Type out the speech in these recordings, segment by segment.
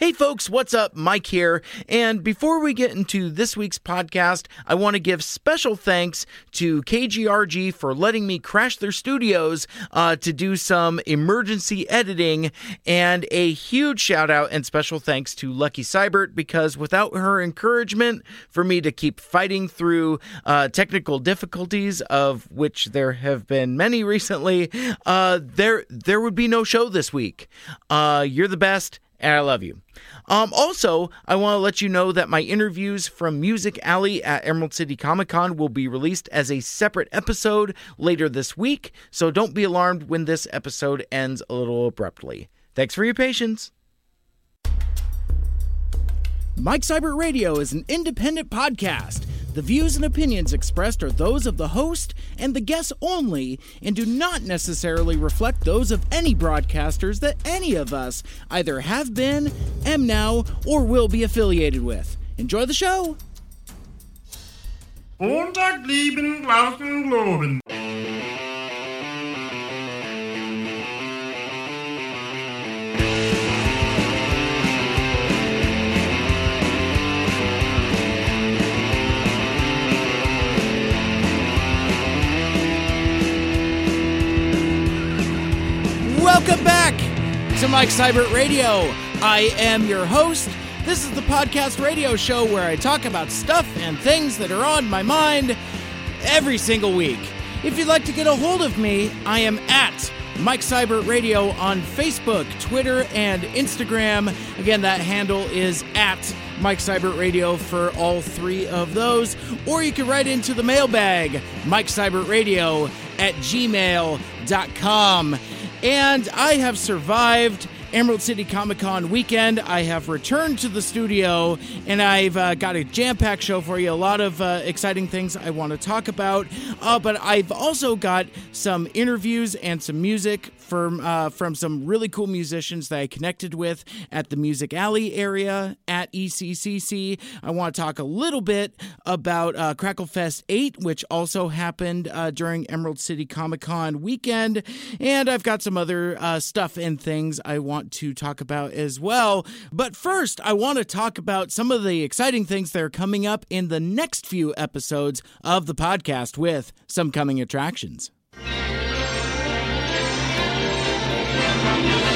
Hey folks, what's up? Mike here. And before we get into this week's podcast, I want to give special thanks to KGRG for letting me crash their studios uh, to do some emergency editing. And a huge shout out and special thanks to Lucky Seibert because without her encouragement for me to keep fighting through uh, technical difficulties, of which there have been many recently, uh, there there would be no show this week. Uh, you're the best and I love you. Um, also, I want to let you know that my interviews from Music Alley at Emerald City Comic Con will be released as a separate episode later this week, so don't be alarmed when this episode ends a little abruptly. Thanks for your patience. Mike Seibert Radio is an independent podcast. The views and opinions expressed are those of the host and the guests only and do not necessarily reflect those of any broadcasters that any of us either have been, am now, or will be affiliated with. Enjoy the show! Montag lieben globen. Mike Seibert Radio. I am your host. This is the podcast radio show where I talk about stuff and things that are on my mind every single week. If you'd like to get a hold of me, I am at Mike Seibert Radio on Facebook, Twitter, and Instagram. Again, that handle is at Mike Seibert Radio for all three of those. Or you can write into the mailbag, Mike Seibert Radio at gmail.com. And I have survived Emerald City Comic Con weekend. I have returned to the studio and I've uh, got a jam packed show for you. A lot of uh, exciting things I want to talk about. Uh, but I've also got some interviews and some music from uh, from some really cool musicians that I connected with at the Music Alley area at ECCC. I want to talk a little bit about uh, Crackle Fest 8, which also happened uh, during Emerald City Comic Con weekend. And I've got some other uh, stuff and things I want to talk about as well. But first, I want to talk about some of the exciting things that are coming up in the next few episodes of the podcast with some coming attractions. Thank you.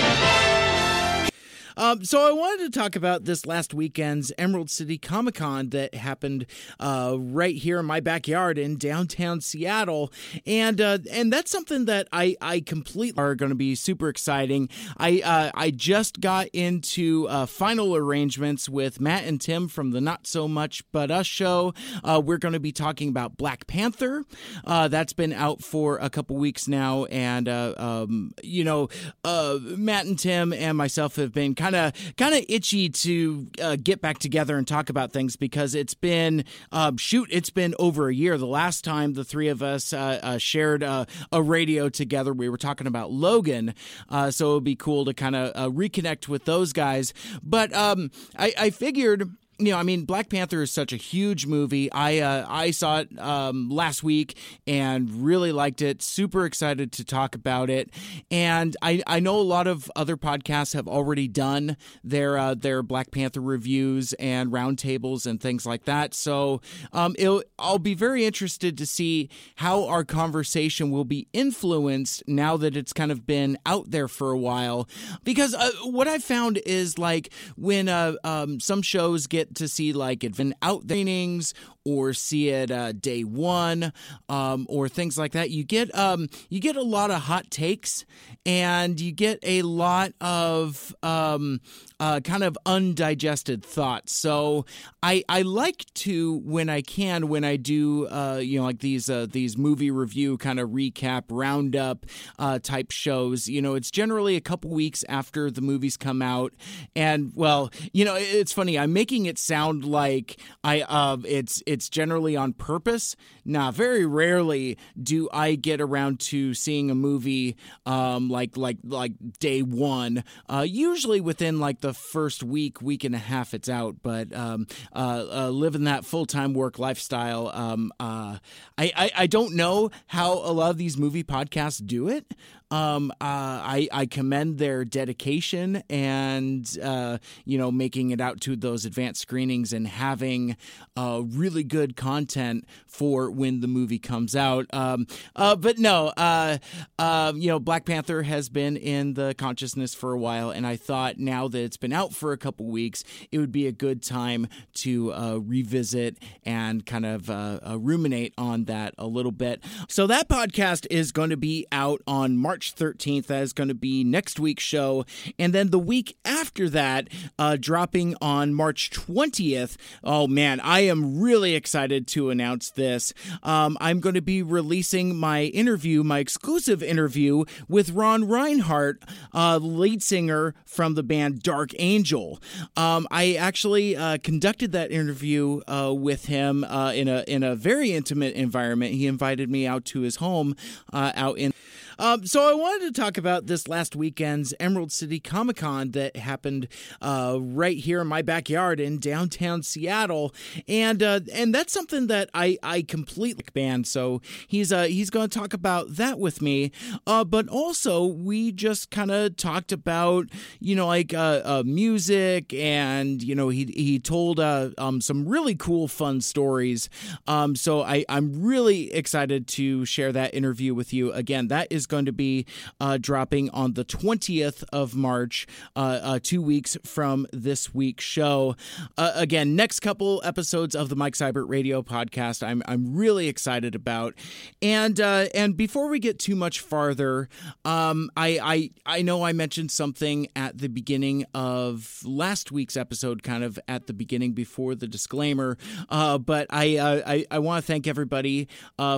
Um, so I wanted to talk about this last weekend's Emerald City Comic Con that happened uh, right here in my backyard in downtown Seattle, and uh, and that's something that I I completely are going to be super exciting. I uh, I just got into uh, final arrangements with Matt and Tim from the Not So Much But Us show. Uh, we're going to be talking about Black Panther. Uh, that's been out for a couple weeks now, and um, you know Matt and Tim and myself have been kind of kind of itchy to uh, get back together and talk about things because it's been uh, shoot it's been over a year. The last time the three of us uh, uh shared uh, a radio together, we were talking about Logan, uh, so it would be cool to kind of reconnect with those guys. But um, I, I figured you know, I mean, Black Panther is such a huge movie. I uh, I saw it um, last week and really liked it. Super excited to talk about it. And I, I know a lot of other podcasts have already done their uh, their Black Panther reviews and roundtables and things like that. So um, I'll be very interested to see how our conversation will be influenced now that it's kind of been out there for a while. Because uh, what I found is like when uh, um, some shows get to see like advent out trainings or see it uh, day one um, or things like that. You get um, you get a lot of hot takes and you get a lot of um, uh, kind of undigested thoughts. So I I like to when I can when I do uh, you know like these uh, these movie review kind of recap roundup uh, type shows. You know it's generally a couple weeks after the movies come out, and well you know it's funny I'm making it sound like I uh, it's it's generally on purpose nah, very rarely do I get around to seeing a movie um, like like like day one. Uh, usually within like the first week, week and a half, it's out. But um, uh, uh, living that full time work lifestyle, um, uh, I, I I don't know how a lot of these movie podcasts do it. Um, uh, I, I commend their dedication and uh, you know making it out to those advanced screenings and having uh, really good content for when the movie comes out. Um, uh, but no, uh, um, you know Black Panther has been in the consciousness for a while, and I thought now that it's been out for a couple weeks, it would be a good time to uh, revisit and kind of ruminate on that a little bit. So that podcast is going to be out on March. March 13th. That is going to be next week's show. And then the week after that, uh, dropping on March 20th. Oh man, I am really excited to announce this. Um, I'm going to be releasing my interview, my exclusive interview with Ron Rinehart, uh, lead singer from the band Dark Angel. Um, I actually uh, conducted that interview uh, with him uh, in a in a very intimate environment. He invited me out to his home uh, out in um, so I wanted to talk about this last weekend's Emerald City Comic Con that happened uh, right here in my backyard in downtown Seattle, and uh, and that's something that I I completely banned. So he's uh, he's going to talk about that with me, uh, but also we just kind of talked about you know like uh, uh, music and you know he he told uh, um, some really cool fun stories. Um, so I I'm really excited to share that interview with you. Again, that is going to be uh, dropping on the 20th of March, uh, uh, two weeks from this week's show. Uh, again, next couple episodes of the Mike Seibert Radio podcast, I'm I'm really excited about. And uh, and before we get too much farther, um, I, I I know I mentioned something at the beginning of last week's episode, kind of at the beginning before the disclaimer. Uh, but I I, I want to thank everybody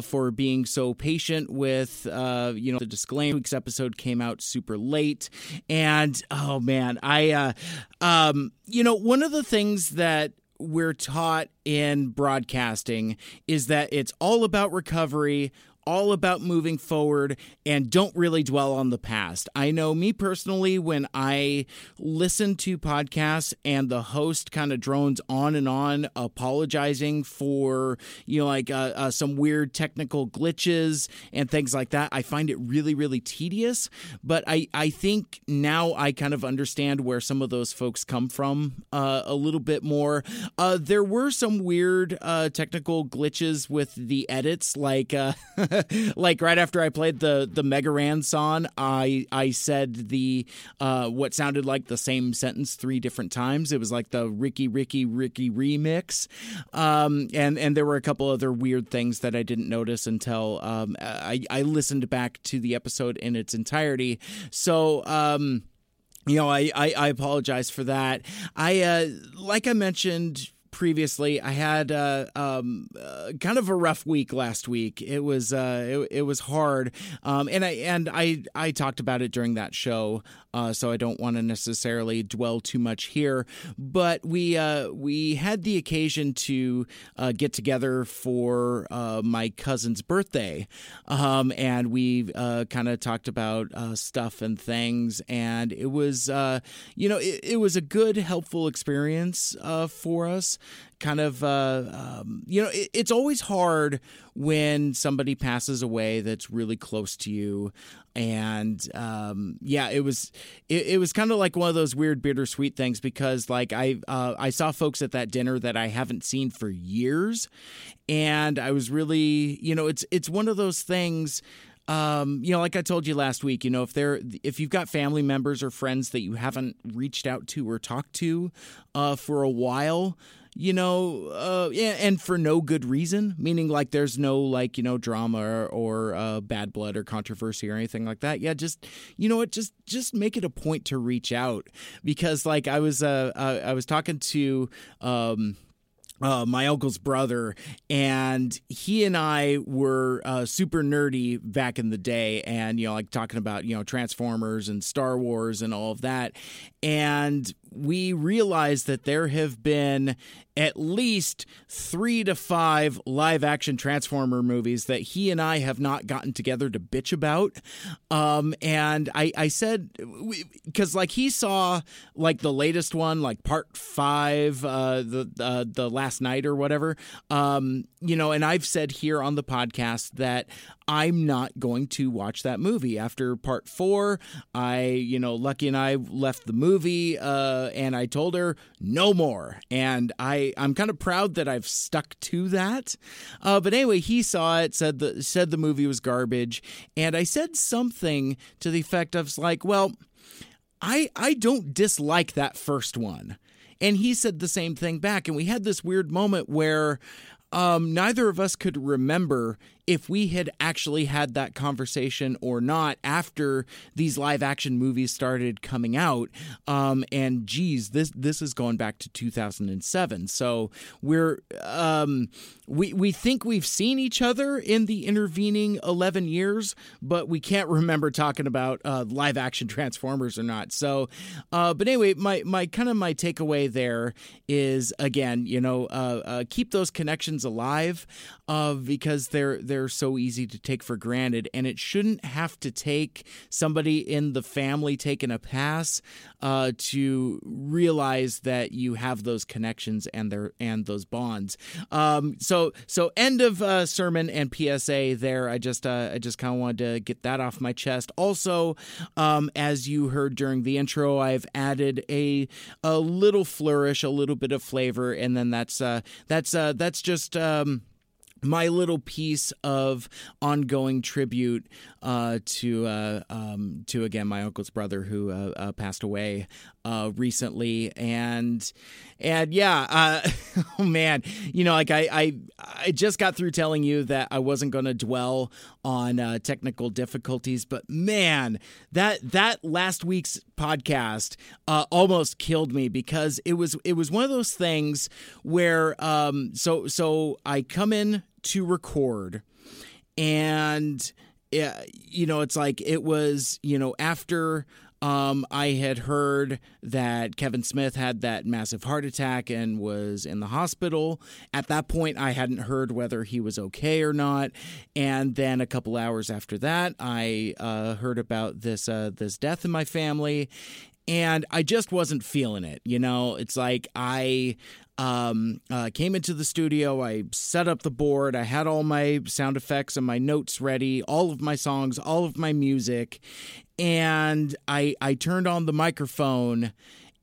for being so patient with you know the disclaimer week's episode came out super late. And oh man i uh um you know one of the things that we're taught in broadcasting is that it's all about recovery all about moving forward and don't really dwell on the past. I know me personally, when I listen to podcasts and the host kind of drones on and on, apologizing for, you know, like uh, uh, some weird technical glitches and things like that, I find it really, really tedious. But I, I think now I kind of understand where some of those folks come from uh, a little bit more. Uh, there were some weird uh, technical glitches with the edits, like. Like right after I played the the Mega Ran song, I I said the uh, what sounded like the same sentence three different times. It was like the Ricky Ricky Ricky remix, um, and and there were a couple other weird things that I didn't notice until um, I I listened back to the episode in its entirety. So. Um, you know, I, I, I apologize for that. I uh, like I mentioned previously, I had uh, um, uh, kind of a rough week last week. It was uh, it, it, was hard, um, and I and I I talked about it during that show uh, so I don't want to necessarily dwell too much here. But we uh, we had the occasion to uh, get together for uh, my cousin's birthday, um, and we uh, kind of talked about uh, stuff and things, and it was you know it, it, was a good, helpful experience for us kind of uh, um, you know it, it's always hard when somebody passes away that's really close to you. And um, yeah it was it, it was kind of like one of those weird bittersweet things because like i uh, i saw folks at that dinner that i haven't seen for years. And i was really you know it's it's one of those things um, you know, like I told you last week, you know, if they're if you've got family members or friends that you haven't reached out to or talked to uh, for a while, you know, uh, and for no good reason, meaning like there's no like, you know, drama or, or uh, bad blood or controversy or anything like that. Yeah, just, you know what, just, just make it a point to reach out because like I was, uh, I was talking to, um, uh, my uncle's brother, and he and I were uh, super nerdy back in the day, and you know, like talking about you know Transformers and Star Wars and all of that, and we realize that there have been at least three to five live action Transformer movies that he and I have not gotten together to bitch about. Um, and I, I said, because like he saw like the latest one, like part five, uh, the, uh, the Last Knight or whatever. Um, you know, and I've said here on the podcast that I'm not going to watch that movie. After part four, I, you know, Lucky and I left the movie uh, and I told her no more. And I, I'm kind of proud that I've stuck to that. Uh, but anyway, he saw it, said the, said the movie was garbage. And I said something to the effect of like, well, I, I don't dislike that first one. And he said the same thing back. And we had this weird moment where um, neither of us could remember if we had actually had that conversation or not after these live action movies started coming out. Um, and geez, this this is going back to 2007. So we're um, we we think we've seen each other in the intervening 11 years, but we can't remember talking about uh, live action Transformers or not. So, uh, but anyway, my my kind of my takeaway there is again, you know, uh, uh keep those connections alive uh, because they're they're they're so easy to take for granted, and it shouldn't have to take somebody in the family taking a pass uh, to realize that you have those connections and their and those bonds. Um, so so end of uh, sermon and PSA there. I just uh, I just kind of wanted to get that off my chest. Also, um, as you heard during the intro, I've added a a little flourish, a little bit of flavor, and then that's uh, that's uh, that's just. Um, my little piece of ongoing tribute uh, to uh, um, to again my uncle's brother who uh, uh passed away uh, recently, and and yeah, uh, oh man, you know, like I, I I just got through telling you that I wasn't going to dwell on technical difficulties, but man, that that last week's podcast almost killed me because it was it was one of those things where um, so so I come in to record and you know it's like it was you know after um, I had heard that Kevin Smith had that massive heart attack and was in the hospital. At that point, I hadn't heard whether he was okay or not. And then a couple hours after that, I uh, heard about this uh, this death in my family, and I just wasn't feeling it. You know, it's like I um, uh, came into the studio. I set up the board. I had all my sound effects and my notes ready, all of my songs, all of my music, and I I turned on the microphone,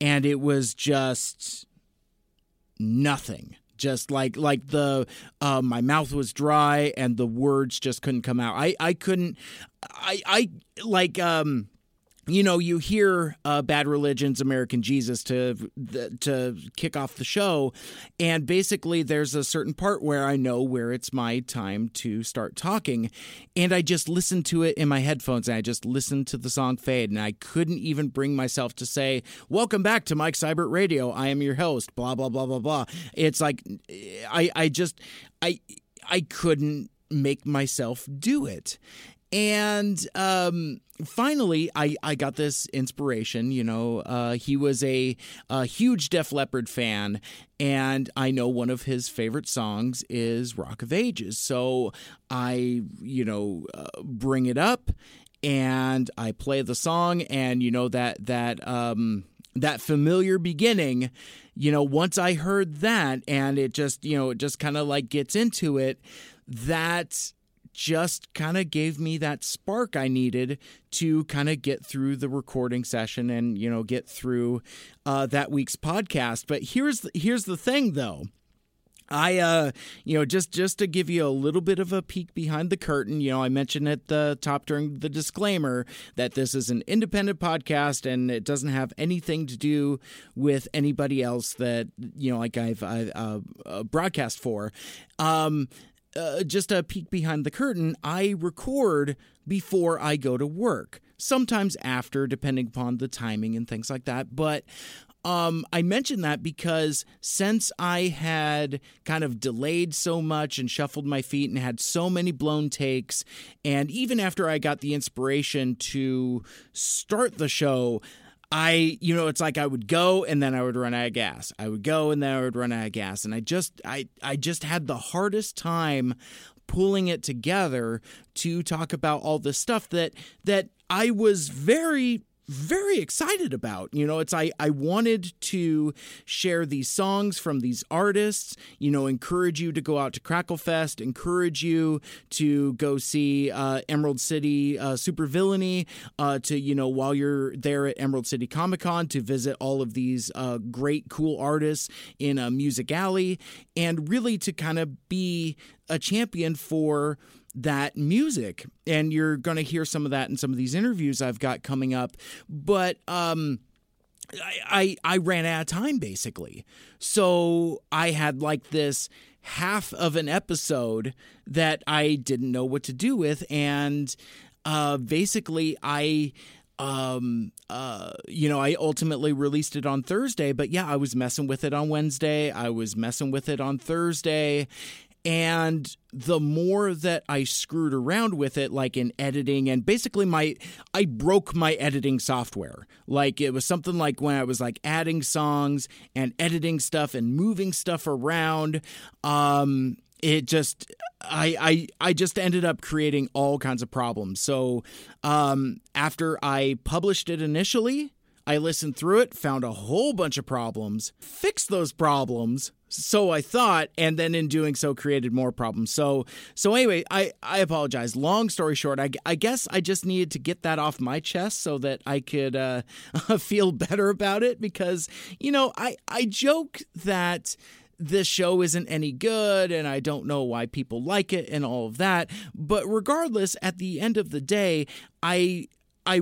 and it was just nothing just like like the uh, my mouth was dry and the words just couldn't come out i i couldn't i i like um you know, you hear uh, Bad Religion's American Jesus to to kick off the show, and basically there's a certain part where I know where it's my time to start talking, and I just listen to it in my headphones, and I just listened to the song fade, and I couldn't even bring myself to say, "Welcome back to Mike Seibert Radio. I am your host." Blah blah blah blah blah. It's like I I just I I couldn't make myself do it and um, finally, I, I got this inspiration. You know, uh, he was a, a, huge Def Leppard fan, and I know one of his favorite songs is Rock of Ages. So I, you know, uh, bring it up and I play the song, and you know that that um, that familiar beginning. You know, once I heard that, and it just you know it just kind of like gets into it. That just kind of gave me that spark I needed to kind of get through the recording session and you know get through uh, that week's podcast. But here's the, here's the thing though. I, uh, you know, just just to give you a little bit of a peek behind the curtain, you know, I mentioned at the top during the disclaimer that this is an independent podcast and it doesn't have anything to do with anybody else that you know, like I've, I've uh, uh, broadcast for. Um, uh, just a peek behind the curtain, I record before I go to work. Sometimes after, depending upon the timing and things like that. But um, I mentioned that because since I had kind of delayed so much and shuffled my feet and had so many blown takes, and even after I got the inspiration to start the show, I, you know, it's like I would go and then I would run out of gas. I would go and then I would run out of gas. And I just, I, I just had the hardest time pulling it together to talk about all this stuff that, that I was very very excited about. You know, it's I I wanted to share these songs from these artists, you know, encourage you to go out to Cracklefest, encourage you to go see uh, Emerald City uh, Supervillainy, uh, to, you know, while you're there at Emerald City Comic Con, to visit all of these uh, great, cool artists in a music alley, and really to kind of be a champion for that music. And you're going to hear some of that in some of these interviews I've got coming up. But, um, I, I, I ran out of time basically. So I had like this half of an episode that I didn't know what to do with. And uh, basically, I um uh you know i ultimately released it on thursday but yeah i was messing with it on wednesday i was messing with it on thursday and the more that I screwed around with it, like in editing, and basically my, I broke my editing software. Like it was something like when I was like adding songs and editing stuff and moving stuff around. Um, it just, I, I, I just ended up creating all kinds of problems. So, um, after I published it initially, I listened through it, found a whole bunch of problems, fixed those problems, so I thought, and then in doing so created more problems. So so anyway, I I apologize. Long story short, I, I guess I just needed to get that off my chest so that I could uh, feel better about it because you know I I joke that this show isn't any good and I don't know why people like it and all of that. But regardless, at the end of the day, I I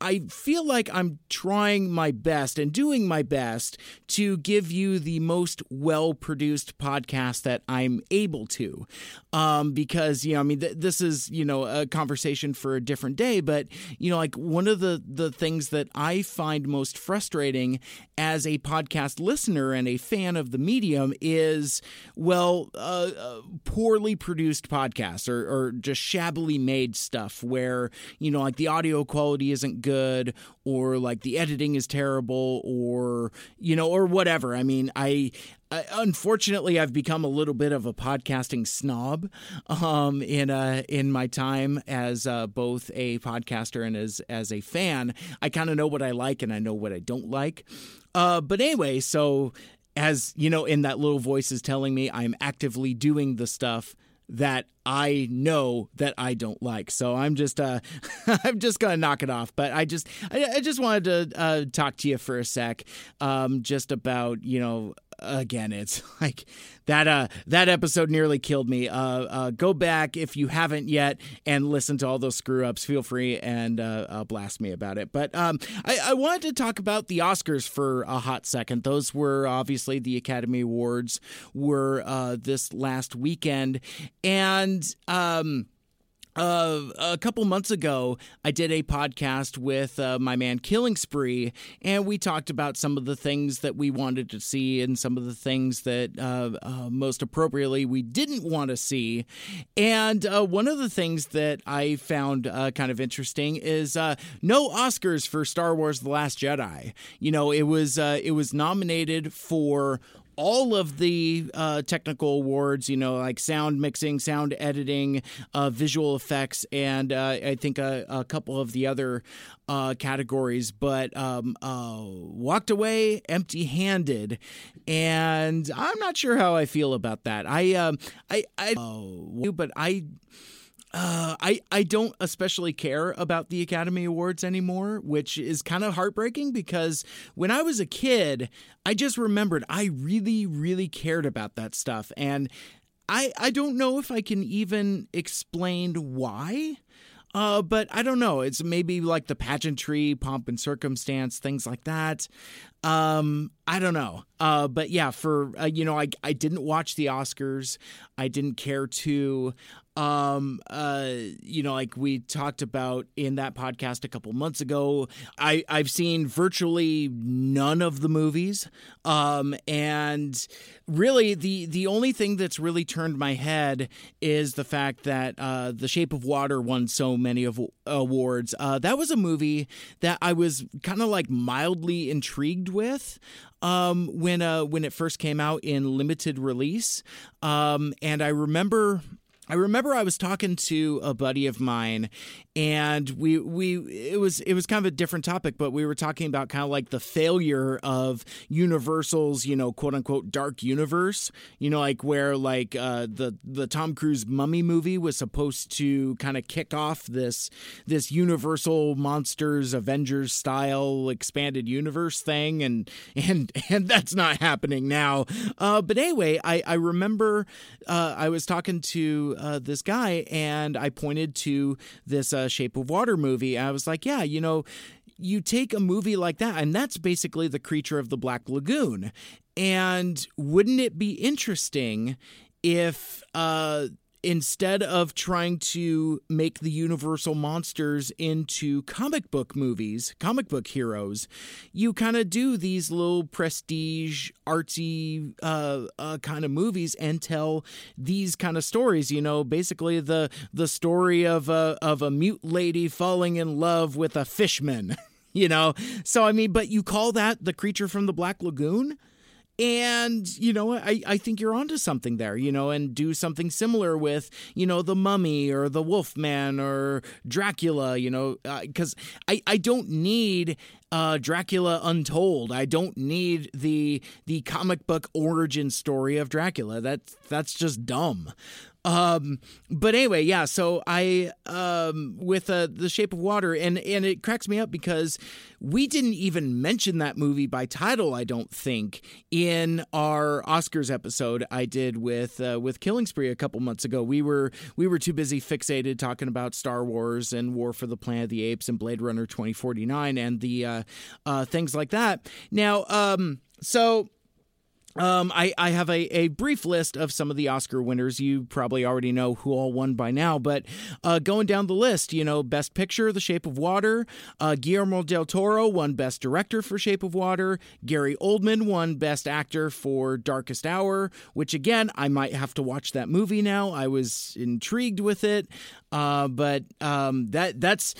I feel like I'm trying my best and doing my best to give you the most well produced podcast that I'm able to. Um, because, you know, I mean, th- this is, you know, a conversation for a different day, but, you know, like one of the, the things that I find most frustrating as a podcast listener and a fan of the medium is, well, uh, uh, poorly produced podcasts or, or just shabbily made stuff where, you know, like the audio quality isn't good or like the editing is terrible or, you know, or whatever. I mean, I, I, unfortunately, I've become a little bit of a podcasting snob um, in uh, in my time as uh, both a podcaster and as as a fan. I kind of know what I like and I know what I don't like. Uh, but anyway, so as you know, in that little voice is telling me I'm actively doing the stuff that I know that I don't like. So I'm just uh I'm just gonna knock it off. But I just I, I just wanted to uh, talk to you for a sec, um, just about you know again it's like that uh that episode nearly killed me. Uh, uh go back if you haven't yet and listen to all those screw ups feel free and uh, uh, blast me about it. But um I, I wanted to talk about the oscars for a hot second. Those were obviously the academy awards were uh this last weekend. And um uh, a couple months ago, I did a podcast with uh, my man Killing Spree, and we talked about some of the things that we wanted to see and some of the things that uh, uh most appropriately we didn't want to see. And uh, one of the things that I found uh, kind of interesting is no Oscars for Star Wars: The Last Jedi. You know, it was it was nominated for all of the uh, technical awards, you know, like sound mixing, sound editing, uh, visual effects, and uh, I think a, a, couple of the other uh, categories, but um, uh, walked away empty handed. And I'm not sure how I feel about that. I, um, I, I, but I, uh, I I don't especially care about the Academy Awards anymore, which is kind of heartbreaking because when I was a kid, I just remembered I really really cared about that stuff, and I I don't know if I can even explain why. Uh, but I don't know. It's maybe like the pageantry, pomp and circumstance, things like that. Um, I don't know. Uh, but yeah, for uh, you know, I I didn't watch the Oscars. I didn't care to. Um, uh, you know, like we talked about in that podcast a couple months ago, I I've seen virtually none of the movies. Um, and really the the only thing that's really turned my head is the fact that uh, The Shape of Water won so many of awards. Uh, that was a movie that I was kind of like mildly intrigued with um, when uh, when it first came out in limited release, um, and I remember I remember I was talking to a buddy of mine and we we it was it was kind of a different topic but we were talking about kind of like the failure of Universal's, you know, quote unquote dark universe, you know, like where like uh the the Tom Cruise Mummy movie was supposed to kind of kick off this this Universal Monsters Avengers style expanded universe thing and and and that's not happening now. Uh but anyway, I I remember uh I was talking to uh, this guy, and I pointed to this uh, Shape of Water movie. I was like, yeah, you know, you take a movie like that, and that's basically the creature of the Black Lagoon. And wouldn't it be interesting if uh, instead of trying to make the universal monsters into comic book movies, comic book heroes, you kind of do these little prestige, artsy uh, uh, kind of movies and tell these kind of stories. You know, basically the the story of a of a mute lady falling in love with a fishman. you know, so I mean, but you call that the creature from the Black Lagoon? And, you know, I, I think you're onto something there, you know, and do something similar with, you know, the mummy or the wolfman or Dracula, you know, because uh, I, I don't need uh, Dracula Untold. I don't need the the comic book origin story of Dracula. That's that's just dumb. Um, but anyway, yeah. So I um, with uh, the Shape of Water, and and it cracks me up because we didn't even mention that movie by title. I don't think in our Oscars episode I did with uh, with Killing Spree a couple months ago. We were we were too busy fixated talking about Star Wars and War for the Planet of the Apes and Blade Runner twenty forty nine and the uh, uh, things like that. Now, um, so um, I, I have a, a brief list of some of the Oscar winners. You probably already know who all won by now, but uh, going down the list, you know, Best Picture, The Shape of Water. Uh, Guillermo del Toro won Best Director for Shape of Water. Gary Oldman won Best Actor for Darkest Hour, which again, I might have to watch that movie now. I was intrigued with it, uh, but um, that that's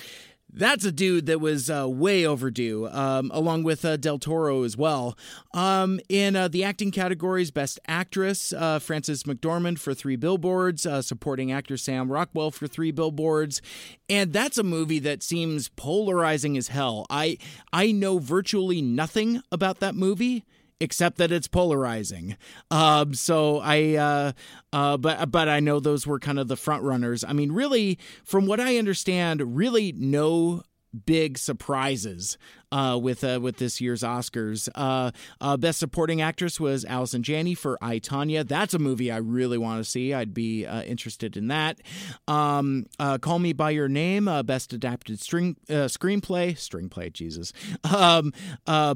that's a dude that was uh, way overdue, um, along with uh, Del Toro as well. Um, in uh, the acting categories, Best Actress, uh, Frances McDormand for Three Billboards, uh, Supporting Actor Sam Rockwell for Three Billboards, and that's a movie that seems polarizing as hell. I I know virtually nothing about that movie except that it's polarizing. Um, so I, uh, uh, but but I know those were kind of the front runners. I mean, really, from what I understand, really no big surprises uh, with uh, with this year's Oscars. Uh, uh Best Supporting Actress was Allison Janney for I Tonya. That's a movie I really want to see. I'd be uh, interested in that. Um, uh, Call Me by Your Name, Best Adapted String Screenplay, Stringplay, Jesus. Um,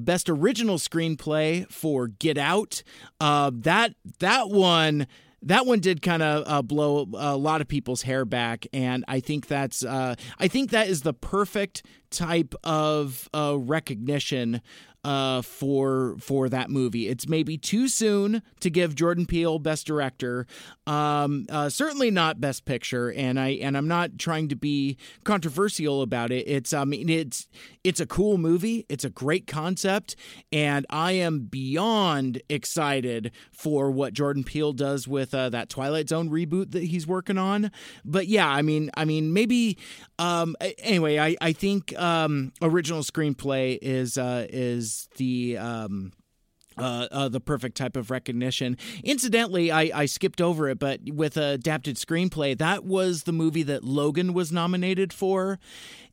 Best Original Screenplay for Get Out. that that one that one did kind of uh, blow a lot of people's hair back, and I think that's uh, I think that is the perfect type of uh, recognition uh, for for that movie. It's maybe too soon to give Jordan Peele Best Director. Um, uh, certainly not Best Picture, and I and I'm not trying to be controversial about it. It's I mean it's it's a cool movie. It's a great concept, and I am beyond excited for what Jordan Peele does with uh, that Twilight Zone reboot that he's working on. But yeah, I mean I mean maybe um, anyway. I I think um, original screenplay is uh, is the um, uh, uh, the perfect type of recognition. Incidentally, I, I skipped over it, but with adapted screenplay, that was the movie that Logan was nominated for.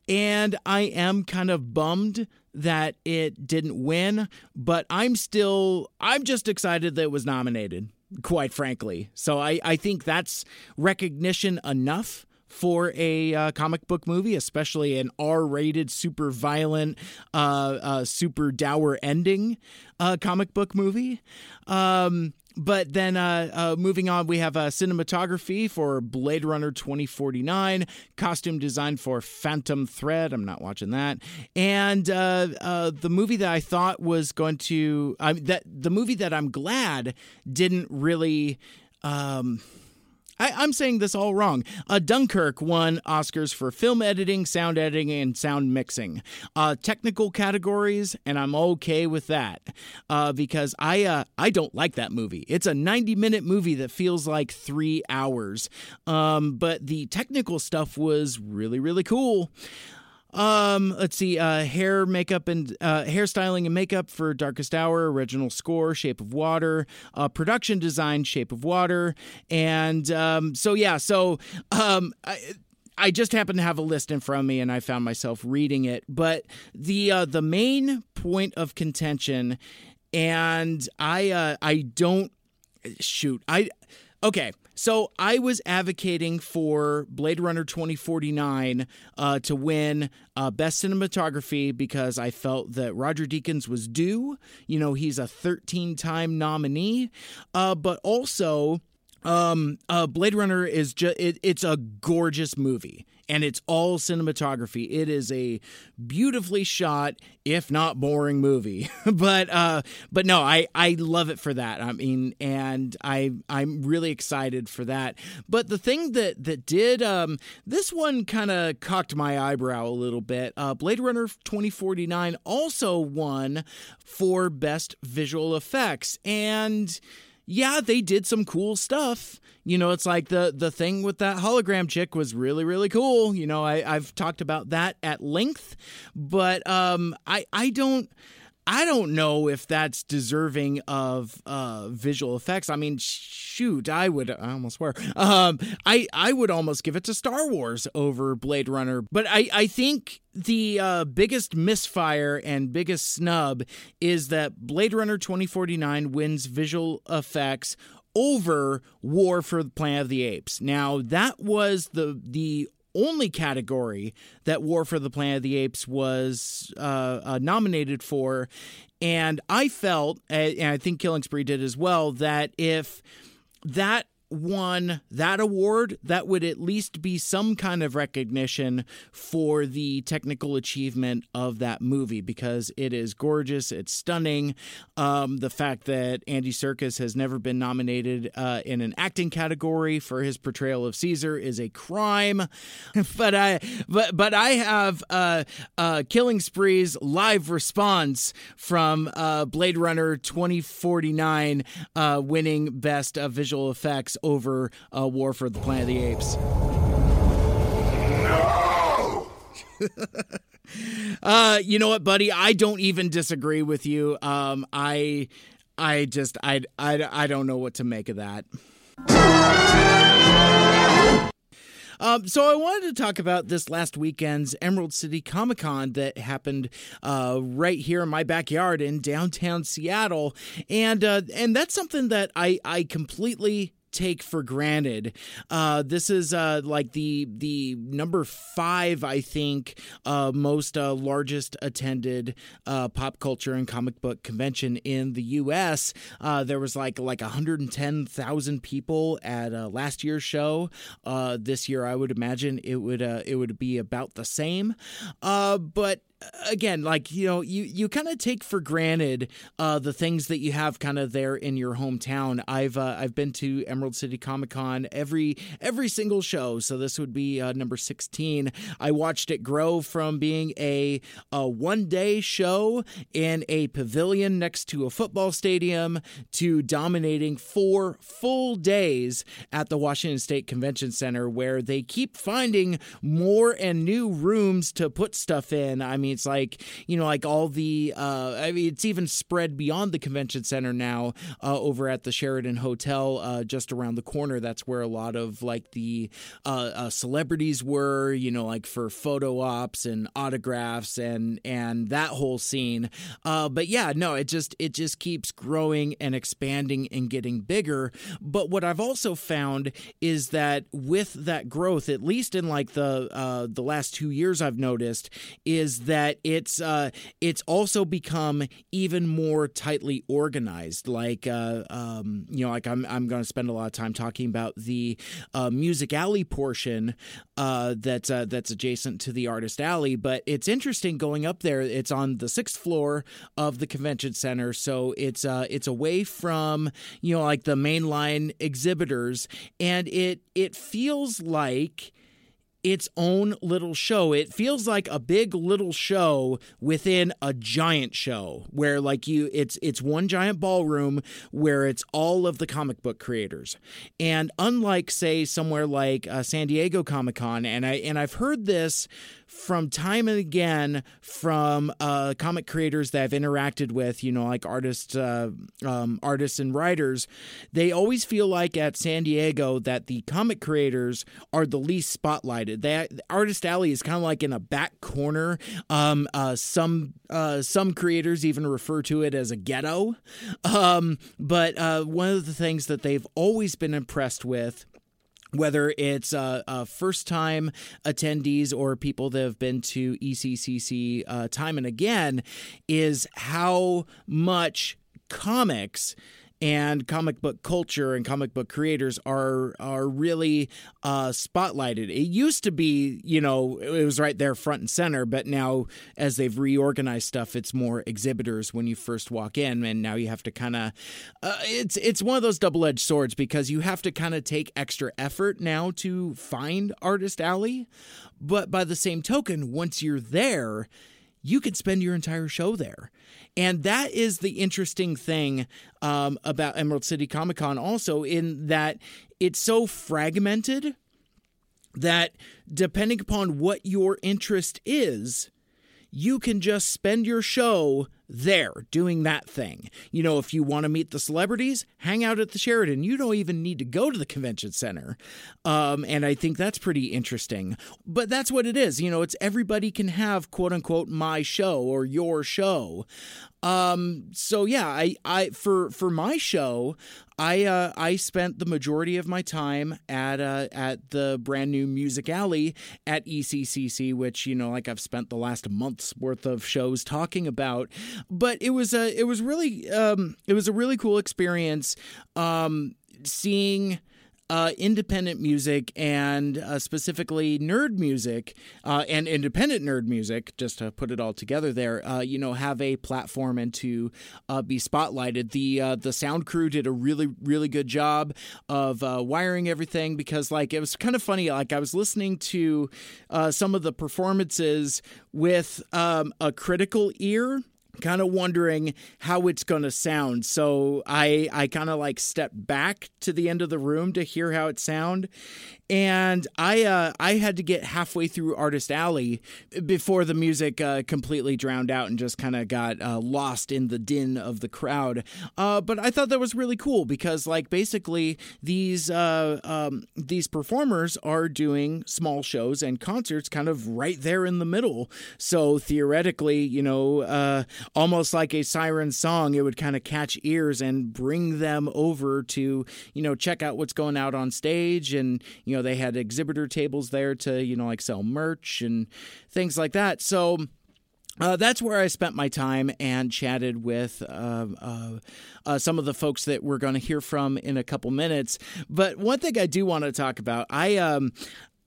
And I am kind of bummed that it didn't win, but I'm still, I'm just excited that it was nominated, quite frankly. So I, I think that's recognition enough for a uh, comic book movie, especially an R-rated, super violent, uh, uh, super dour ending uh, comic book movie. Um, but then uh, uh, moving on, we have uh, cinematography for Blade Runner 2049, costume design for Phantom Thread. I'm not watching that. And uh, uh, the movie that I thought was going to, that the movie that I'm glad didn't really. Um, I, am saying this all wrong. Uh, Dunkirk won Oscars for film editing, sound editing, and sound mixing. Uh, technical categories, and I'm okay with that uh, because I uh, I don't like that movie. It's a 90 minute movie that feels like three hours. Um, but the technical stuff was really really cool. Um, let's see. Uh, hair, makeup, and uh, hairstyling and makeup for Darkest Hour. Original score, Shape of Water. Uh, production design, Shape of Water. And um, so yeah. So um, I, I just happened to have a list in front of me, and I found myself reading it. But the uh, the main point of contention, and I uh, I don't shoot I okay. So I was advocating for Blade Runner 2049 uh, to win uh, Best Cinematography because I felt that Roger Deakins was due. You know, he's a 13 time nominee, uh, but also. Um, uh, Blade Runner is just it, it's a gorgeous movie and it's all cinematography. It is a beautifully shot, if not boring movie. but uh but no, I I love it for that. I mean, and I I'm really excited for that. But the thing that that did um this one kind of cocked my eyebrow a little bit. Uh Blade Runner 2049 also won for best visual effects and yeah, they did some cool stuff. You know, it's like the the thing with that hologram chick was really really cool. You know, I I've talked about that at length, but um, I I don't. I don't know if that's deserving of uh, visual effects. I mean, shoot, I would I almost swear. Um, I I would almost give it to Star Wars over Blade Runner, but I I think the uh, biggest misfire and biggest snub is that Blade Runner 2049 wins visual effects over War for the Planet of the Apes. Now, that was the the only category that War for the Planet of the Apes was uh, uh, nominated for. And I felt, and I think Killing Spree did as well, that if that won that award, that would at least be some kind of recognition for the technical achievement of that movie because it is gorgeous, it's stunning. Um, the fact that Andy Serkis has never been nominated uh, in an acting category for his portrayal of Caesar is a crime. but I, but but I have uh, uh, Killing Spree's live response from uh, Blade Runner 2049, uh, winning Best of Visual Effects over uh, War for the Planet of the Apes. No! uh, you know what, buddy? I don't even disagree with you. Um, I, I just, I, I, I don't know what to make of that. Um, so I wanted to talk about this last weekend's Emerald City Comic Con that happened uh, right here in my backyard in downtown Seattle, and uh, and that's something that I I completely take for granted. Uh, this is uh, like the the number five, I think, uh, most uh, largest attended uh, pop culture and comic book convention in the U.S. Uh, there was like like 110,000 people at last year's show. this year, I would imagine it would it would be about the same. but again, like you know, you you kind of take for granted uh, the things that you have kind of there in your hometown. I've uh, I've been to Emerald City Comic Con every every single show, so this would be uh, number sixteen. I watched it grow from being a, a one day show in a pavilion next to a football stadium to dominating four full days at the Washington State Convention Center, where they keep finding more and new rooms to put stuff in. I mean it's like you know, like all the. Uh, I mean, it's even spread beyond the convention center now. Uh, over at the Sheraton Hotel, uh, just around the corner, that's where a lot of like the uh, uh, celebrities were. You know, like for photo ops and autographs and and that whole scene. Uh, but yeah, no, it just it just keeps growing and expanding and getting bigger. But what I've also found is that with that growth, at least in like the the last two years, I've noticed is that it's uh, it's also become even more tightly organized. Like uh, um, you know, like I'm I'm going to spend a lot of time talking about the uh, music alley portion uh, that's uh, that's adjacent to the artist alley. But it's interesting going up there. It's on the sixth floor of the convention center, so it's uh, it's away from you know like the mainline exhibitors, and it it feels like its own little show. It feels like a big little show within a giant show where like you it's it's one giant ballroom where it's all of the comic book creators. And unlike say somewhere like uh, San Diego Comic-Con and I and I've heard this from time and again from uh, comic creators that I've interacted with, you know, like artists, uh, um, artists and writers, they always feel like at San Diego that the comic creators are the least spotlighted. That Artist Alley is kind of like in a back corner. Um, uh, some uh, some creators even refer to it as a ghetto. Um, but uh, one of the things that they've always been impressed with whether it's uh, uh, first time attendees or people that have been to ECCC uh, time and again, is how much comics and comic book culture and comic book creators are are really uh, spotlighted. It used to be, you know, it was right there front and center, but now as they've reorganized stuff, it's more exhibitors when you first walk in, and now you have to kind of. Uh, it's it's one of those double edged swords because you have to kind of take extra effort now to find Artist Alley, but by the same token, once you're there you can spend your entire show there. And that is the interesting thing um, about Emerald City Comic Con, also, in that it's so fragmented that depending upon what your interest is, you can just spend your show there doing that thing. You know, if you want to meet the celebrities, hang out at the Sheraton. You don't even need to go to the convention center. Um, and I think that's pretty interesting. But that's what it is. You know, it's everybody can have quote unquote my show or your show. Um, so yeah, I, I for for my show, I uh, I spent the majority of my time at uh, at the brand new Music Alley at ECCC, which you know, like I've spent the last month's worth of shows talking about. But it was a it was really um, it was a really cool experience um, seeing uh, independent music and uh, specifically nerd music uh, and independent nerd music, just to put it all together there, uh, you know, have a platform and to uh, be spotlighted. The uh, the sound crew did a really really good job of wiring everything because like it was kind of funny. Like I was listening to some of the performances with um, a critical ear kind of wondering how it's going to sound. So I I kind of like stepped back to the end of the room to hear how it sound and I uh, I had to get halfway through Artist Alley before the music uh, completely drowned out and just kind of got uh, lost in the din of the crowd. Uh, but I thought that was really cool because like basically these uh, um, these performers are doing small shows and concerts kind of right there in the middle. So theoretically, you know, uh, almost like a siren song, it would kind of catch ears and bring them over to you know check out what's going out on stage and you know they had exhibitor tables there to, you know, like sell merch and things like that. So, uh, that's where I spent my time and chatted with uh, uh, uh some of the folks that we're going to hear from in a couple minutes. But one thing I do want to talk about, I um,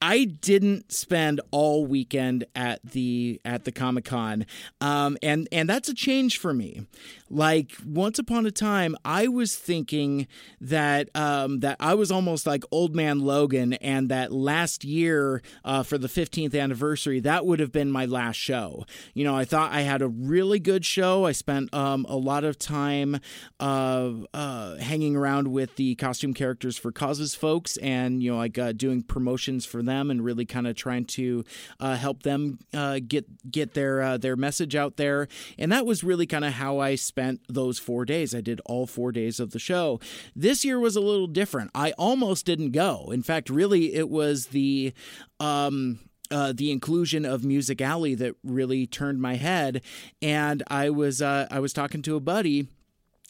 I didn't spend all weekend at the at the Comic Con, um, and and that's a change for me. Like once upon a time, I was thinking that um, that I was almost like Old Man Logan, and that last year uh, for the 15th anniversary, that would have been my last show. You know, I thought I had a really good show. I spent um, a lot of time uh, uh, hanging around with the costume characters for causes folks, and you know, like uh, doing promotions for them and really kind of trying to uh, help them uh, get get their uh, their message out there. And that was really kind of how I spent those four days. I did all four days of the show. This year was a little different. I almost didn't go. In fact, really, it was the um, uh, the inclusion of Music Alley that really turned my head. And I was uh, I was talking to a buddy.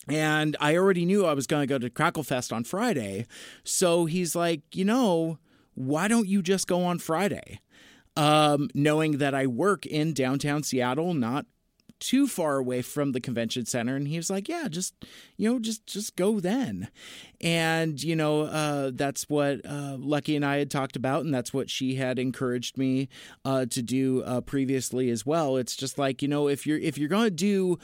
And I already knew I was going to go to Kracklefest on Friday. So he's like, you know, why don't you just go on Friday? Um, knowing that I work in downtown Seattle, not too far away from the convention center and he was like yeah just you know just just go then and you know uh, that's what uh, lucky and i had talked about and that's what she had encouraged me uh, to do uh, previously as well it's just like you know if you're if you're going to do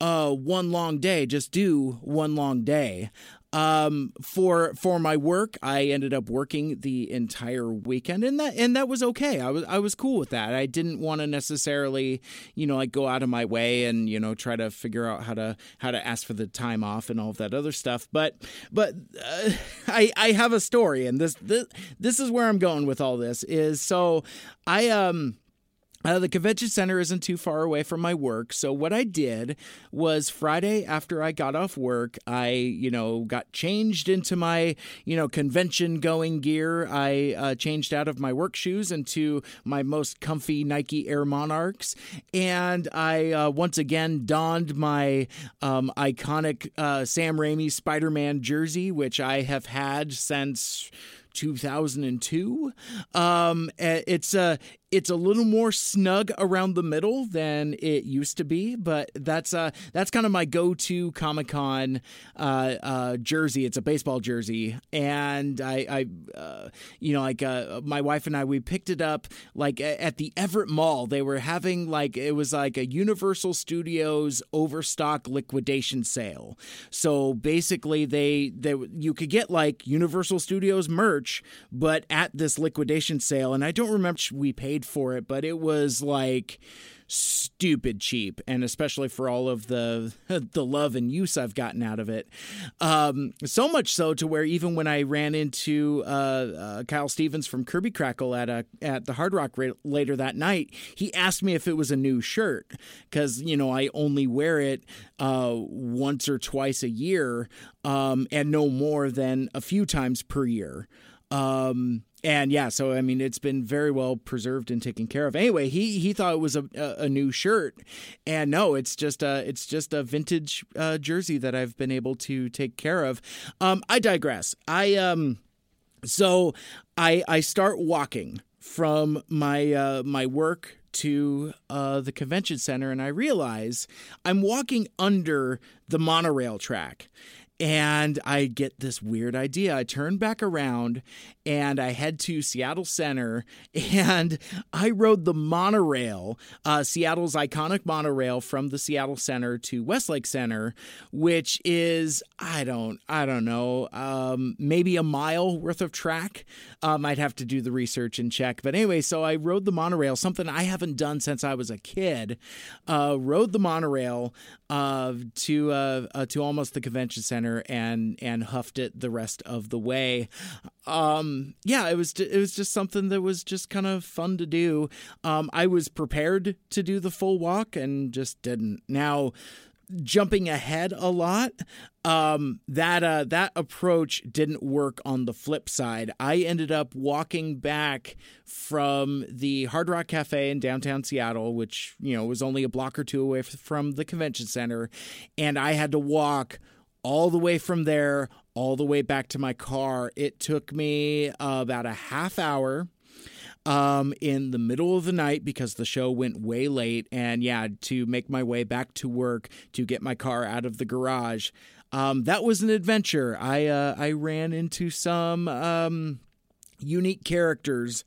uh, one long day, just do one long day. Um, for for my work, I ended up working the entire weekend, and that and that was okay. I was I was cool with that. I didn't want to necessarily, you know, like go out of my way and you know try to figure out how to how to ask for the time off and all of that other stuff. But but uh, I I have a story, and this this this is where I'm going with all this. Is so I um uh, the convention center isn't too far away from my work. So, what I did was Friday after I got off work, I, you know, got changed into my, you know, convention going gear. I uh, changed out of my work shoes into my most comfy Nike Air Monarchs. And I uh, once again donned my um, iconic uh, Sam Raimi Spider Man jersey, which I have had since 2002. Um, it's a it's a little more snug around the middle than it used to be, but that's uh that's kind of my go-to Comic Con uh, uh, jersey. It's a baseball jersey, and I, I uh, you know, like uh, my wife and I, we picked it up like at the Everett Mall. They were having like it was like a Universal Studios overstock liquidation sale. So basically, they they you could get like Universal Studios merch, but at this liquidation sale, and I don't remember we paid paid for it, but it was like stupid cheap and especially for all of the the love and use I've gotten out of it. Um, so much so to where even when I ran into uh, uh, Kyle Stevens from Kirby Krackle at a at the Hard Rock ra- later that night he asked me if it was a new shirt cuz you know I only wear it uh, once or twice a year um, and no more than a few times per year. Um, and yeah, so I mean, it's been very well preserved and taken care of. Anyway, he he thought it was a a, new shirt, and no, it's just a it's just a vintage uh, jersey that I've been able to take care of. Um, I digress. I um, so I I start walking from my uh, my work to uh, the convention center, and I realize I'm walking under the monorail track and I get this weird idea. I turn back around and I head to Seattle Center and I rode the monorail, uh, Seattle's iconic monorail from the Seattle Center to Westlake Center, which is I don't I don't know um, maybe a mile worth of track. Um, I'd have to do the research and check, but anyway, so I rode the monorail, something I haven't done since I was a kid. Uh, rode the monorail uh, to uh, uh, to almost the convention center and and huffed it the rest of the way. Um, yeah, it was it was just something that was just kind of fun to do. Um, I was prepared to do the full walk and just didn't. Now jumping ahead a lot um, that uh, that approach didn't work on the flip side i ended up walking back from the hard rock cafe in downtown seattle which you know was only a block or two away from the convention center and i had to walk all the way from there all the way back to my car it took me uh, about a half hour um, in the middle of the night because the show went way late. And yeah, to make my way back to work to get my car out of the garage. Um, that was an adventure. I uh, I ran into some um, unique characters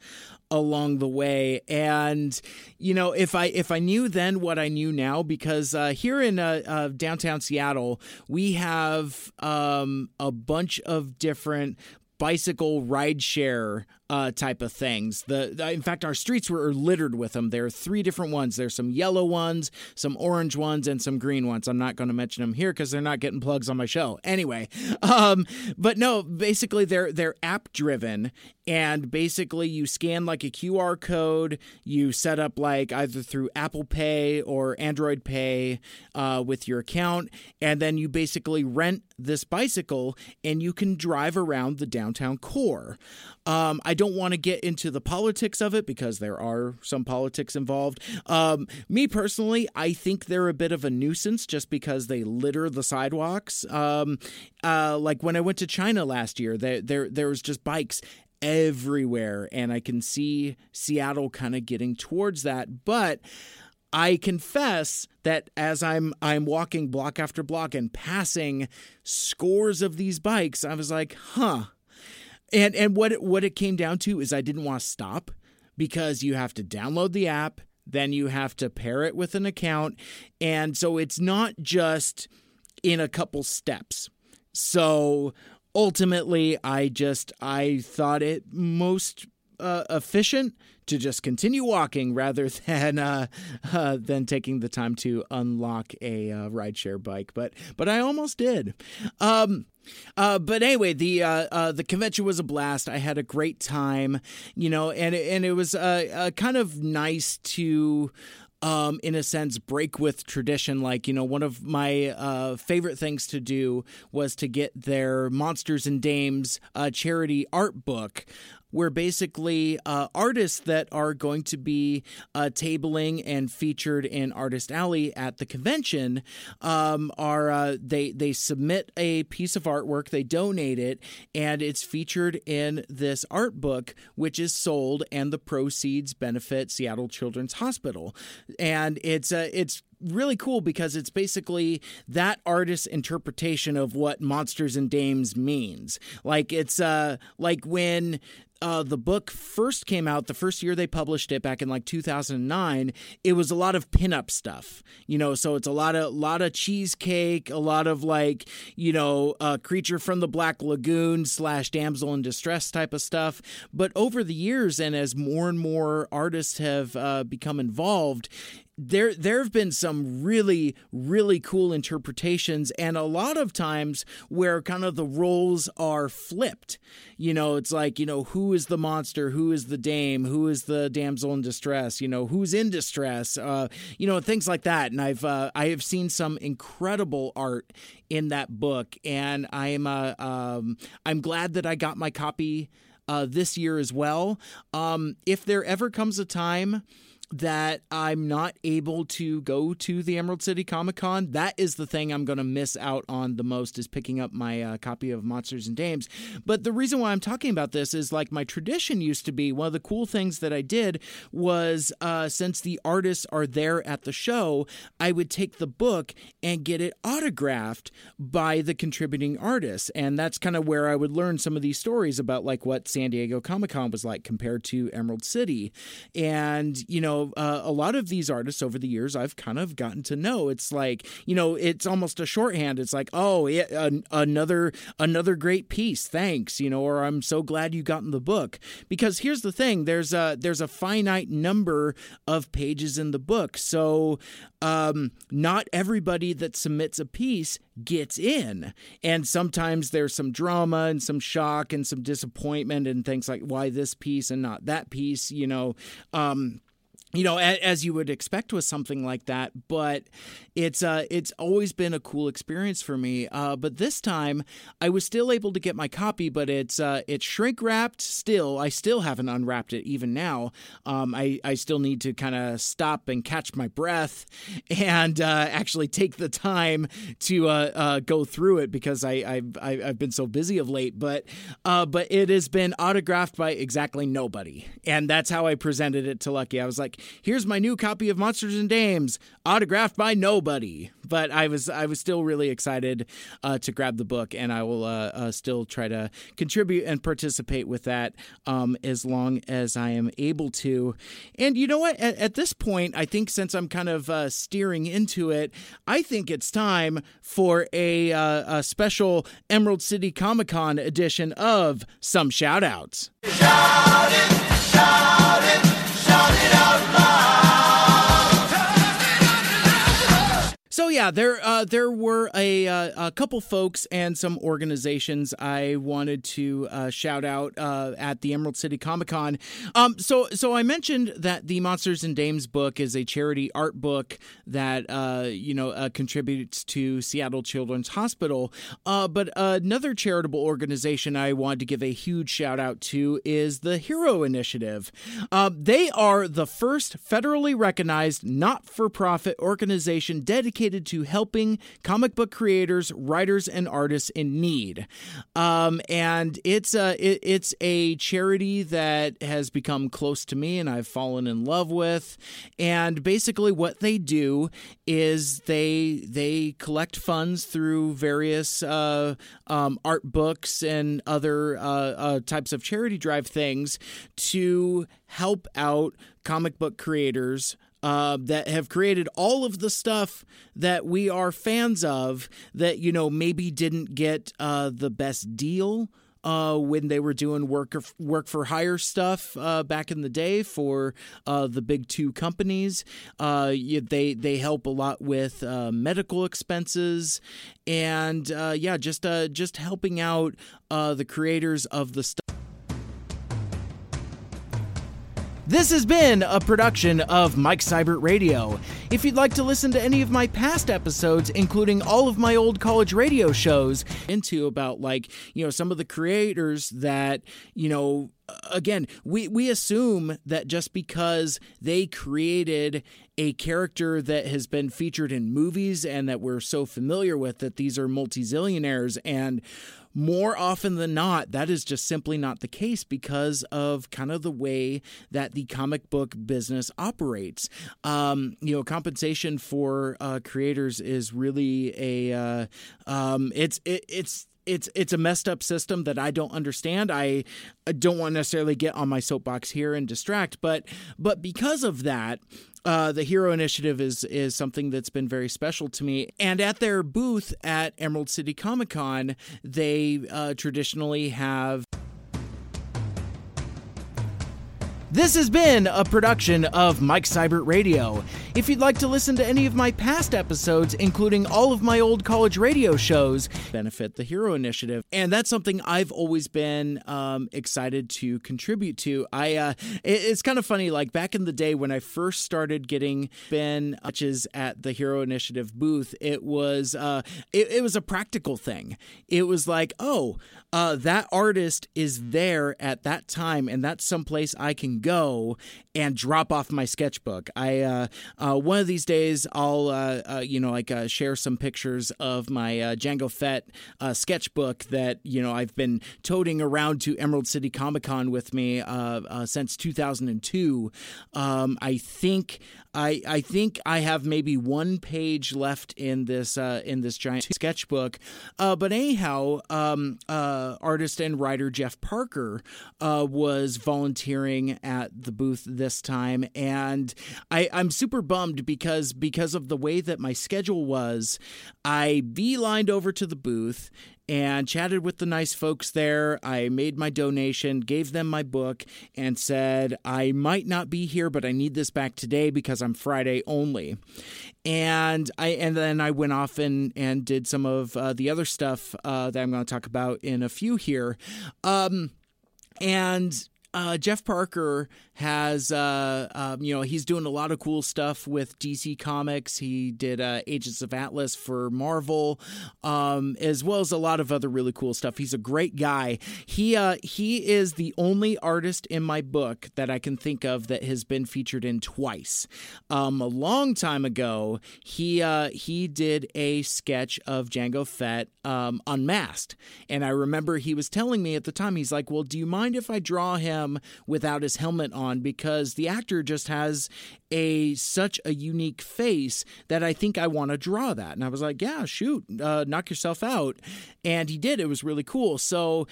along the way. And you know if i if i knew then what i knew now because uh, here in uh, uh, downtown seattle we have um, a bunch of different bicycle rideshare uh, type of things. The, the, in fact, our streets were littered with them. There are three different ones. There's some yellow ones, some orange ones, and some green ones. I'm not going to mention them here because they're not getting plugs on my show. Anyway, um, but no, basically they're they're app driven, and basically you scan like a QR code. You set up like either through Apple Pay or Android Pay uh, with your account, and then you basically rent this bicycle and you can drive around the downtown core. Um, I don't want to get into the politics of it because there are some politics involved. Um, me personally, I think they're a bit of a nuisance just because they litter the sidewalks. Um, uh, like when I went to China last year, there there there was just bikes everywhere, and I can see Seattle kind of getting towards that, but. I confess that as I'm I'm walking block after block and passing scores of these bikes, I was like, "Huh." And and what it, what it came down to is I didn't want to stop because you have to download the app, then you have to pair it with an account, and so it's not just in a couple steps. So ultimately, I just I thought it most uh, efficient to just continue walking rather than uh, uh, than taking the time to unlock a uh, rideshare bike. But but I almost did. Um, uh, but anyway, the uh, uh, the convention was a blast. I had a great time, you know, and and it was uh, uh, kind of nice to um, in a sense, break with tradition. Like, you know, one of my uh, favorite things to do was to get their Monsters and Dames charity art book where basically uh, artists that are going to be uh, tabling and featured in Artist Alley at the convention um, are uh, they they submit a piece of artwork, they donate it, and it's featured in this art book, which is sold, and the proceeds benefit Seattle Children's Hospital, and it's uh, it's really cool because it's basically that artist's interpretation of what monsters and dames means like it's uh like when uh, the book first came out, the first year they published it back in like 2009, it was a lot of pinup stuff, you know. So it's a lot of lot of cheesecake, a lot of like you know, uh, creature from the Black Lagoon slash damsel in distress type of stuff. But over the years, and as more and more artists have uh, become involved, there there have been some really really cool interpretations and a lot of times where kind of the roles are flipped. You know it's like you know who is the monster? Who is the dame? Who is the damsel in distress? You know who's in distress? Uh, you know things like that. And i've uh, i have seen some incredible art in that book. And i'm uh, um, i'm glad that i got my copy uh, this year as well. Um, if there ever comes a time that I'm not able to go to the Emerald City Comic Con. That is the thing I'm going to miss out on the most is picking up my uh, copy of Monsters and Dames. But the reason why I'm talking about this is like my tradition used to be one of the cool things that I did was uh, since the artists are there at the show, I would take the book and get it autographed by the contributing artists. And that's kind of where I would learn some of these stories about like what San Diego Comic Con was like compared to Emerald City. And, you know, uh, a lot of these artists over the years I've kind of gotten to know. It's like you know, it's almost a shorthand. It's like, oh, an, another another great piece, thanks. You know, or I'm so glad you got in the book. Because here's the thing: there's a there's a finite number of pages in the book, so um, not everybody that submits a piece gets in. And sometimes there's some drama and some shock and some disappointment and things like why this piece and not that piece, you know. Um, you know, as you would expect with something like that, but it's uh, it's always been a cool experience for me. Uh, but this time, I was still able to get my copy, but it's uh, it's shrink wrapped. Still, I still haven't unwrapped it even now. Um, I I still need to kind of stop and catch my breath and uh, actually take the time to uh, uh, go through it because I I've, I've been so busy of late. But but it has been autographed by exactly nobody, and that's how I presented it to Lucky. I was like here's my new copy of Monsters and Dames, autographed by nobody. But I was I was still really excited uh, to grab the book, and I will uh, uh, still try to contribute and participate with that um, as long as I am able to. And you know what? At, at this point, I think since I'm kind of uh, steering into it, I think it's time for a, uh, a special Emerald City Comic Con edition of some shout outs. Shout So yeah, there uh, there were a, uh, a couple folks and some organizations I wanted to uh, shout out uh, at the Emerald City Comic Con. Um, so so I mentioned that the Monsters and Dames book is a charity art book that uh, you know uh, contributes to Seattle Children's Hospital. but another charitable organization I wanted to give a huge shout out to is the Hero Initiative. they are the first federally recognized not for profit organization dedicated dedicated to helping comic book creators, writers, and artists in need. Um, and it's a it, it's a charity that has become close to me, and I've fallen in love with. And basically, what they do is they they collect funds through various uh, um, art books and other uh, uh, types of charity drive things to help out comic book creators uh, that have created all of the stuff that we are fans of that you know maybe didn't get uh, the best deal uh, when they were doing work work for hire stuff uh, back in the day for uh, the big two companies. Uh, they they help a lot with uh, medical expenses and uh, yeah, just just helping out the creators of the stuff. This has been a production of Mike Seibert Radio. If you'd like to listen to any of my past episodes, including all of my old college radio shows, into about like, you know, some of the creators that, you know, again, we, we assume that just because they created a character that has been featured in movies and that we're so familiar with, that these are multi-zillionaires and more often than not, that is just simply not the case because of kind of the way that the comic book business operates. Um, you know, compensation for uh, creators is really a uh, um, it's it, it's it's it's a messed up system that I don't understand. I, don't want to necessarily get on my soapbox here and distract, but but because of that, uh, the Hero Initiative is is something that's been very special to me. And at their booth at Emerald City Comic Con, they uh, traditionally have. This has been a production of Mike Seibert Radio. If you'd like to listen to any of my past episodes, including all of my old college radio shows, benefit the Hero Initiative. And that's something I've always been um, excited to contribute to. I uh, it, It's kind of funny, like back in the day when I first started getting Ben Hutches at the Hero Initiative booth, it was uh, it, it was a practical thing. It was like, oh, uh, that artist is there at that time, and that's someplace I can go and drop off my sketchbook. I uh, uh, one of these days I'll uh, uh you know like uh, share some pictures of my uh, Jango Fett sketchbook that you know I've been toting around to Emerald City Comic Con with me since 2002. Um, I think I I think I have maybe one page left in this uh, in this giant sketchbook. Uh, but anyhow, um, uh, artist and writer Jeff Parker uh, was volunteering at the booth this time, and I I'm super bummed because because of the way that my schedule was, I beelined over to the booth and chatted with the nice folks there. I made my donation, gave them my book, and said, I might not be here, but I need this back today because I'm Friday only. And I and then I went off and and did some of uh, the other stuff uh, that I'm going to talk about in a few here. Um, and uh, Jeff Parker has, uh, um, you know, he's doing a lot of cool stuff with DC Comics. He did uh, Agents of Atlas for Marvel, um, as well as a lot of other really cool stuff. He's a great guy. He uh, he is the only artist in my book that I can think of that has been featured in twice. Um, a long time ago, he uh, he did a sketch of Jango Fett um, unmasked, and I remember he was telling me at the time, he's like, "Well, do you mind if I draw him?" Him without his helmet on because the actor just has a such a unique face that I think I want to draw that. And I was like, yeah, shoot, uh, knock yourself out. And he did. It was really cool. So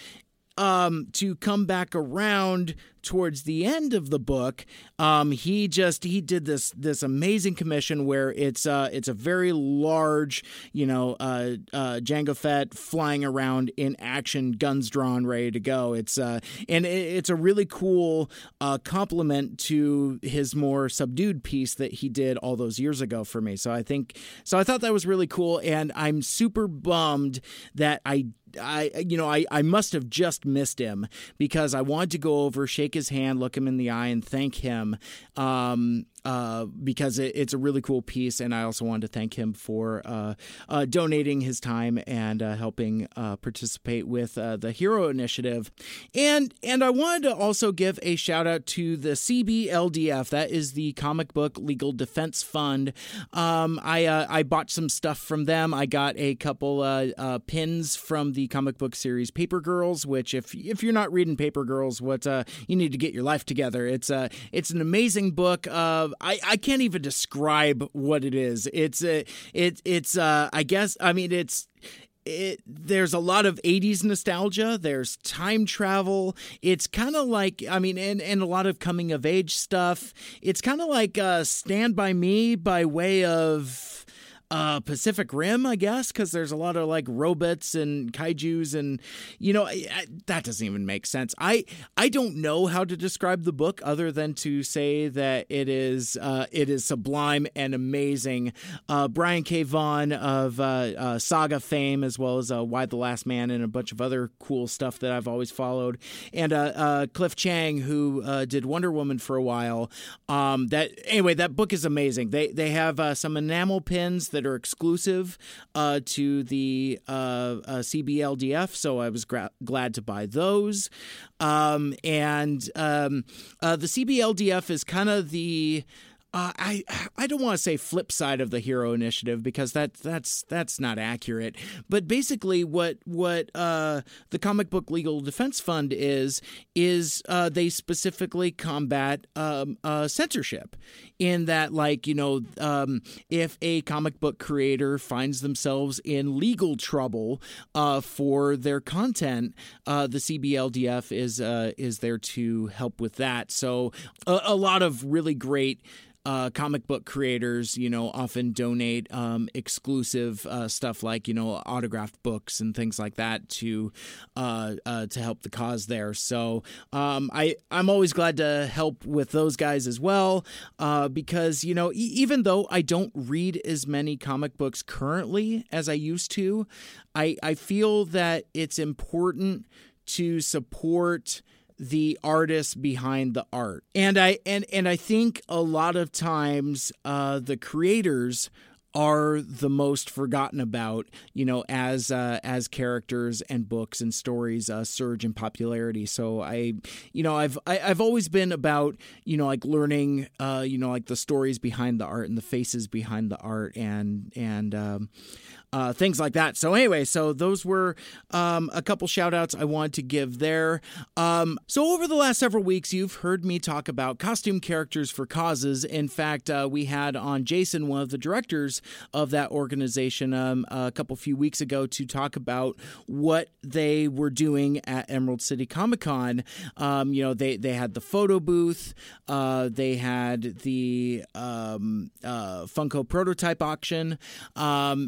um, to come back around towards the end of the book, um, he just he did this this amazing commission where it's uh, it's a very large, you know, uh, uh, Jango Fett flying around in action, guns drawn, ready to go. It's uh, and it's a really cool uh, compliment to his more subdued piece that he did all those years ago for me. So I think so. I thought that was really cool, and I'm super bummed that I I you know I, I must have just missed him because I wanted to go over, shake his hand, look him in the eye, and thank him. Um, uh, because it, it's a really cool piece, and I also wanted to thank him for uh, uh, donating his time and uh, helping uh, participate with uh, the Hero Initiative, and and I wanted to also give a shout out to the CBLDF. That is the Comic Book Legal Defense Fund. Um, I I bought some stuff from them. I got a couple pins from the comic book series Paper Girls, which if if you're not reading Paper Girls, what you need to get your life together. It's a it's an amazing book. I, I can't even describe what it is. It's a, it it's uh I guess I mean it's it there's a lot of 80s nostalgia. There's time travel. It's kind of like i mean and and a lot of coming of age stuff. It's kind of like uh stand by me by way of uh, Pacific Rim, I guess, because there's a lot of like robots and kaiju's, and you know I, I, that doesn't even make sense. I I don't know how to describe the book other than to say that it is uh, it is sublime and amazing. Uh, Brian K. Vaughan of uh, uh, Saga fame, as well as uh, Y the Last Man, and a bunch of other cool stuff that I've always followed, and Cliff Chiang, who did Wonder Woman for a while. Um, that anyway, that book is amazing. They they have some enamel pins that that are exclusive uh, to the uh, uh CBLDF. So I was gra- glad to buy those. Um, and um, uh, the CBLDF is kind of the uh, I I don't want to say flip side of the hero initiative because that that's that's not accurate. But basically, what what uh, the comic book legal defense fund is is uh, they specifically combat um, uh, censorship. In that, like you know, um, if a comic book creator finds themselves in legal trouble uh, for their content, uh, the CBLDF is is there to help with that. So a, a lot of really great uh, comic book creators, you know, often donate um, exclusive uh, stuff like you know autographed books and things like that to uh, uh to help the cause there. So um, I I'm always glad to help with those guys as well uh, because you know e- even though I don't read as many comic books currently as I used to, I I feel that it's important to support the artist behind the art. And I and and I think a lot of times uh, the creators are the most forgotten about, you know, as uh, as characters and books and stories uh, surge in popularity. So I, you know, I've I, have i have always been about you know like learning, uh, you know, like the stories behind the art and the faces behind the art and and um, uh, things like that. So, anyway, so those were um, a couple shout outs I wanted to give there. Um, so, over the last several weeks, you've heard me talk about costume characters for causes. In fact, uh, we had on Jason, one of the directors of that organization, um, a couple few weeks ago to talk about what they were doing at Emerald City Comic Con. Um, you know, they, they had the photo booth, uh, they had the um, uh, Funko prototype auction, um,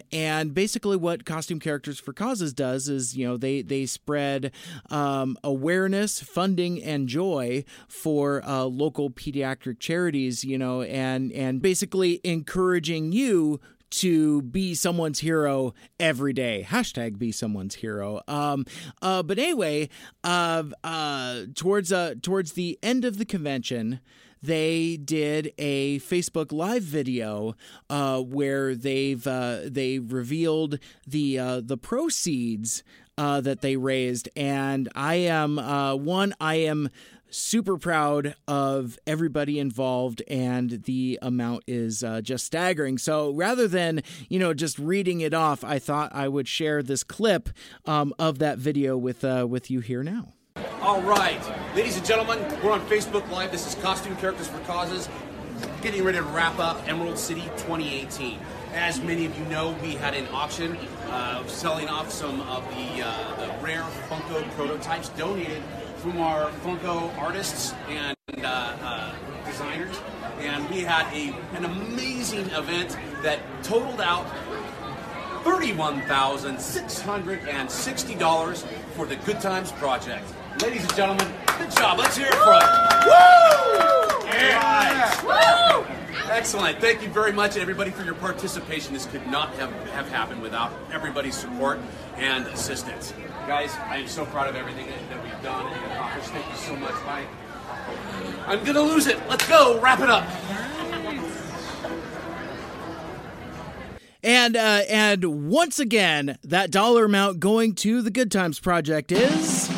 basically what costume characters for causes does is you know they they spread um, awareness funding and joy for uh, local pediatric charities you know and and basically encouraging you to be someone's hero every day. Hashtag be someone's hero. Um, uh, but anyway, uh, uh, towards uh, towards the end of the convention, they did a Facebook Live video uh, where they've uh, they revealed the uh, the proceeds uh, that they raised, and I am uh, one. I am super proud of everybody involved and the amount is uh, just staggering so rather than you know just reading it off i thought i would share this clip um, of that video with uh, with you here now All right, ladies and gentlemen, we're on Facebook Live. This is Costume Characters for Causes, getting ready to wrap up Emerald City 2018. As many of you know, we had an auction uh, selling off some of the, uh, the rare Funko prototypes donated from our Funko artists and uh, uh, designers. And we had a, an amazing event that totaled out $31,660 for the Good Times Project. Ladies and gentlemen, good job. Let's hear it for them. Woo! Yeah. Excellent. Thank you very much, everybody, for your participation. This could not have, have happened without everybody's support and assistance. Guys, I am so proud of everything that, that we've done and accomplished. Thank you so much. Bye. I'm going to lose it. Let's go. Wrap it up. And uh, and once again, that dollar amount going to the Good Times Project is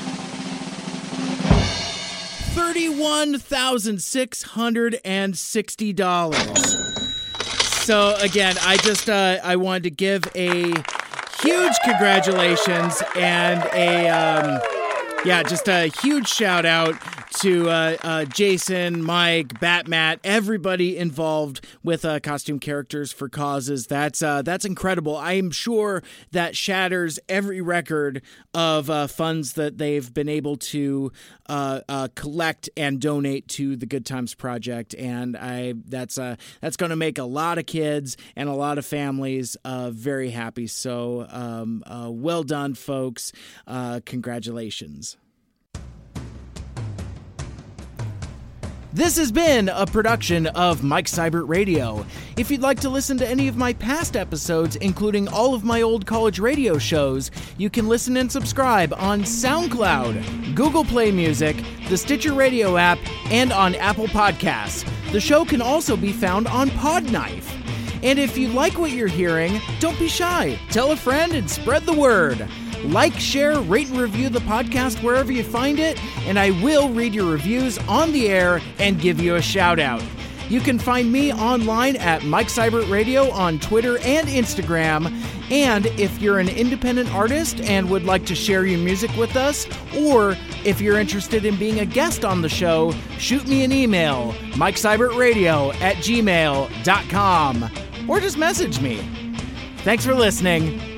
thirty-one thousand six hundred and sixty dollars. So again, I just uh, I wanted to give a huge congratulations and a um, yeah, just a huge shout out to uh, uh, Jason, Mike, Batmat, everybody involved with uh, costume characters for causes. That's uh, that's incredible. I am sure that shatters every record of uh, funds that they've been able to uh, collect and donate to the Good Times Project, and I that's that's going to make a lot of kids and a lot of families very happy. So um, well done, folks! congratulations. This has been a production of Mike Seibert Radio. If you'd like to listen to any of my past episodes, including all of my old college radio shows, you can listen and subscribe on SoundCloud, Google Play Music, the Stitcher Radio app, and on Apple Podcasts. The show can also be found on Podknife. And if you like what you're hearing, don't be shy. Tell a friend and spread the word. Like, share, rate, and review the podcast wherever you find it, and I will read your reviews on the air and give you a shout out. You can find me online at Mike Seibert Radio on Twitter and Instagram. And if you're an independent artist and would like to share your music with us, or if you're interested in being a guest on the show, shoot me an email, MikeSeibertRadio at gmail.com, or just message me. Thanks for listening.